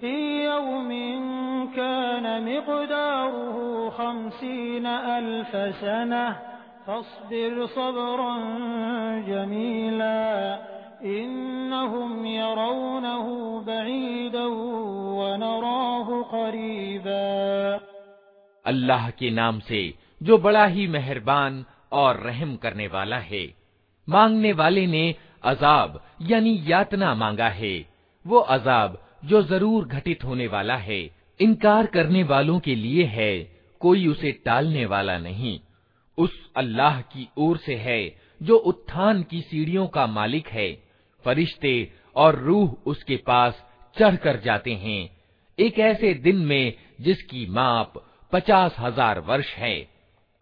فِي يَوْمٍ كَانَ مِقْدَارُهُ خَمْسِينَ أَلْفَ سَنَةٍ. فاصبر صبرا جميلا. إنهم يرونه بعيدا ونراه قريبا. اللہ کے نام سے جو بڑا ہی مہربان اور رحم کرنے والا ہے مانگنے والے نے عذاب یعنی یاتنا مانگا ہے۔ وہ عذاب जो ज़रूर घटित होने वाला है, इनकार करने वालों के लिए है, कोई उसे टालने वाला नहीं। उस अल्लाह की ओर से है, जो उत्थान की सीढ़ियों का मालिक है। फरिश्ते और रूह उसके पास चढ़ कर जाते हैं। एक ऐसे दिन में जिसकी माप पचास हज़ार वर्ष है।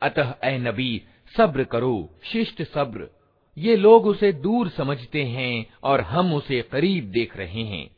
अतः ए नबी, सब्र करो, शिष्ट सब्र। ये लोग उसे दूर समझते हैं और हम उसे करीब देख रहे हैं।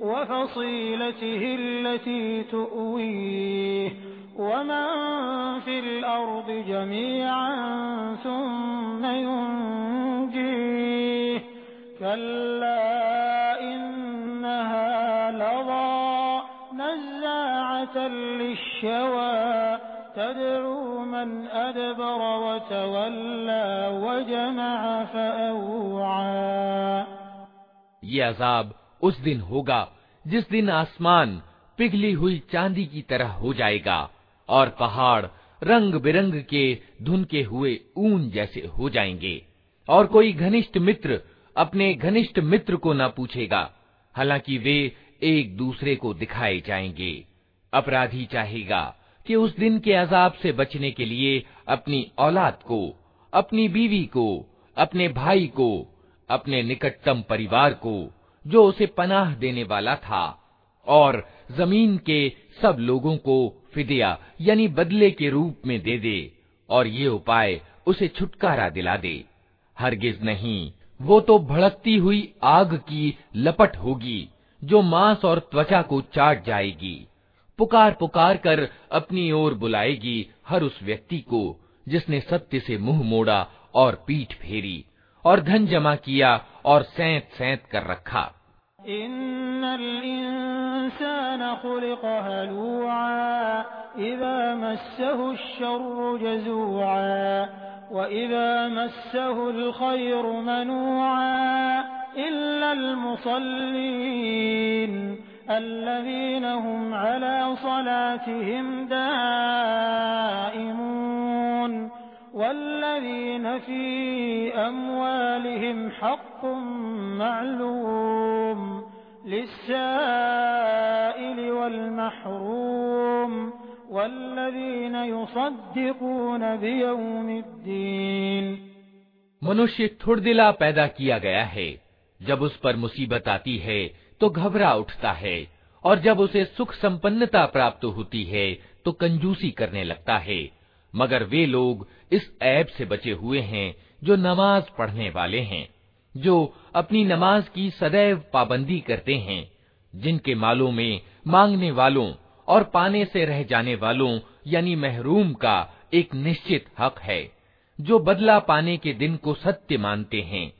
وفصيلته التي تؤويه ومن في الأرض جميعا ثم ينجيه كلا إنها لظى نزاعة للشوى تدعو من أدبر وتولى وجمع فأوعى يا عذاب उस दिन होगा, जिस दिन आसमान पिघली हुई चांदी की तरह हो जाएगा और पहाड़ रंग बिरंग के धुनके हुए ऊन जैसे हो जाएँगे। और कोई घनिष्ठ मित्र अपने घनिष्ठ मित्र को न पूछेगा, हालाँकि वे एक दूसरे को दिखाए जाएँगे। अपराधी चाहेगा कि उस दिन के अजाब से बचने के लिए अपनी औलाद को, अपनी बीवी को, अपने भाई को, अपने निकटतम परिवार को जो उसे पनाह देने वाला था, और ज़मीन के सब लोगों को फिदिया, यानी बदले के रूप में दे दे, और ये उपाय उसे छुटकारा दिला दे। हरगिज नहीं, वो तो भड़कती हुई आग की लपट होगी, जो मांस और त्वचा को चाट जाएगी। पुकार पुकार कर अपनी ओर बुलाएगी हर उस व्यक्ति को, जिसने सत्य से मुँह मोड़ा और पीठ फेरी। और धन जमा किया और सैंत सैंत कर रखा الذين هم على صلاتهم دائمون والذين في أموالهم حق معلوم للسائل والمحروم والذين يصدقون بيوم الدين मनुष्य थुड़दिला पैदा किया गया है जब उस पर मुसीबत आती है तो घबरा उठता है और जब उसे सुख संपन्नता प्राप्त होती है तो कंजूसी करने लगता है मगर वे लोग इस ऐब से बचे हुए हैं जो नमाज़ पढ़ने वाले हैं, जो अपनी नमाज़ की सदैव पाबंदी करते हैं, जिनके मालों में मांगने वालों और पाने से रह जाने वालों, यानी महरूम का एक निश्चित हक है, जो बदला पाने के दिन को सत्य मानते हैं।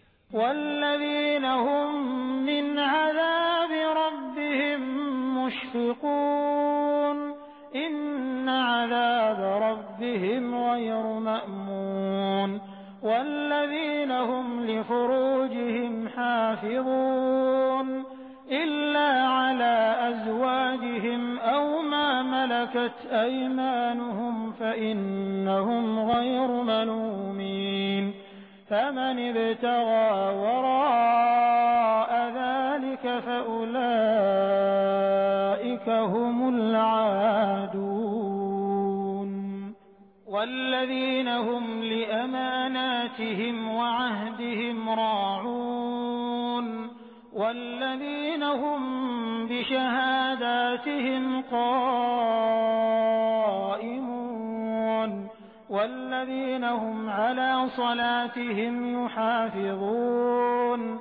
إن عذاب ربهم غير مأمون والذين هم لفروجهم حافظون إلا على أزواجهم أو ما ملكت أيمانهم فإنهم غير ملومين فمن ابتغى وراء ذلك فأولئك هم العادون والذين هم لأماناتهم وعهدهم راعون والذين هم بشهاداتهم قائمون والذين هم على صلاتهم يحافظون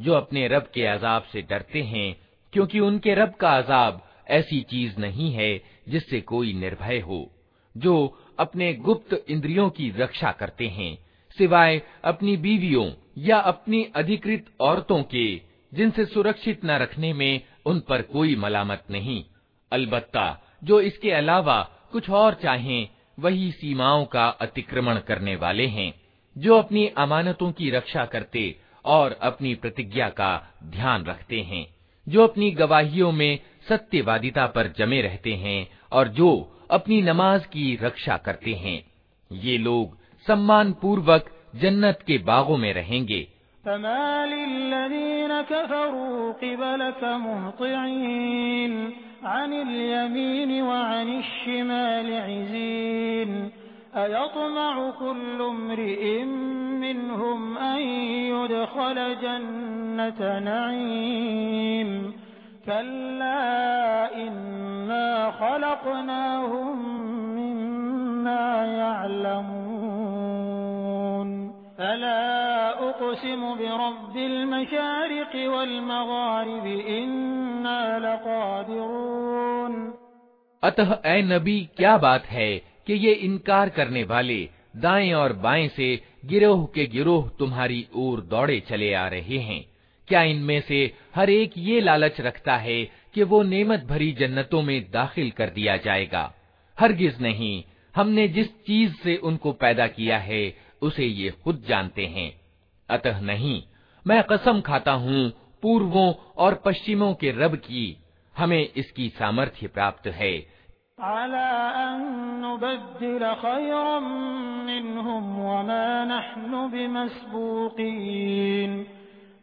जो अपने रब के अजाब से डरते हैं, क्योंकि उनके रब का अजाब ऐसी चीज़ नहीं है जिससे कोई निर्भय हो। जो अपने गुप्त इंद्रियों की रक्षा करते हैं, सिवाय अपनी बीवियों या अपनी अधिकृत औरतों के, जिनसे सुरक्षित न रखने में उन पर कोई मलामत नहीं। अलबत्ता, जो इसके अलावा कुछ और चाहें वही सीमाओं का अतिक्रमण करने वाले हैं, जो अपनी अमानतों की रक्षा करते और अपनी प्रतिज्ञा का ध्यान रखते हैं, जो अपनी गवाहियों में सत्यवादिता पर जमे रहते हैं और जो अपनी नमाज़ की रक्षा करते हैं। ये लोग सम्मान पूर्वक जन्नत के बागों में रहेंगे। أيطمع كل امرئ منهم أن يدخل جنة نعيم. كلا إنا خلقناهم مما يعلمون. أقسم برب المشارق والمغارب إنا لقادرون अतः ए नबी क्या बात है कि ये इनकार करने वाले दाएं और बाएं से गिरोह के गिरोह तुम्हारी ओर दौड़े चले आ रहे हैं क्या इनमें से हर एक ये लालच रखता है कि वो नेमत भरी जन्नतों में दाखिल कर दिया जाएगा हरगिज नहीं हमने जिस चीज से उनको पैदा किया है उसे ये खुद जानते हैं अतः नहीं मैं कसम खाता हूँ पूर्वों और पश्चिमों के रब की हमें इसकी सामर्थ्य प्राप्त है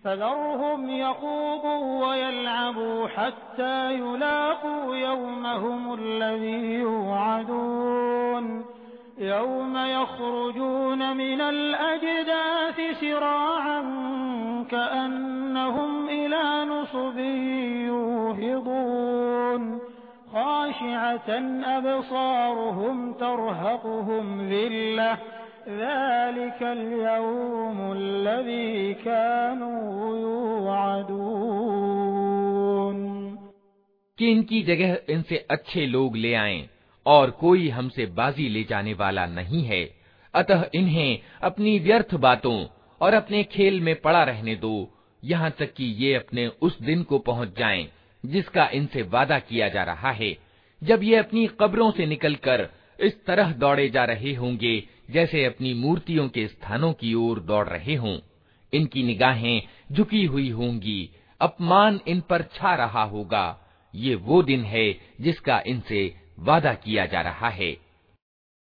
فذرهم يخوضوا ويلعبوا حتى يلاقوا يومهم الذي يوعدون يوم يخرجون من الأجداث سراعا كأنهم إلى نصب يوهضون خاشعة أبصارهم ترهقهم ذِلَّةٌ ذلك اليوم الذي كانوا يوعدون कि इनकी जगह इनसे अच्छे लोग ले आएं और कोई हमसे बाजी ले जाने वाला नहीं है। अतः इन्हें अपनी व्यर्थ बातों और अपने खेल में पड़ा रहने दो। यहाँ तक कि ये अपने उस दिन को पहुँच जाएँ, जिसका इनसे वादा किया जा रहा है। जब ये अपनी कब्रों से निकलकर इस तरह दौड़े जा रहे होंगे, जैसे अपनी मूर्तियों के स्थानों की ओर दौड़ रहे हों, इनकी निगाहें झुकी हुई होंगी, अपमान इन पर छा रहा होगा। ये वो दिन है जिसका इनसे वादा किया जा रहा है।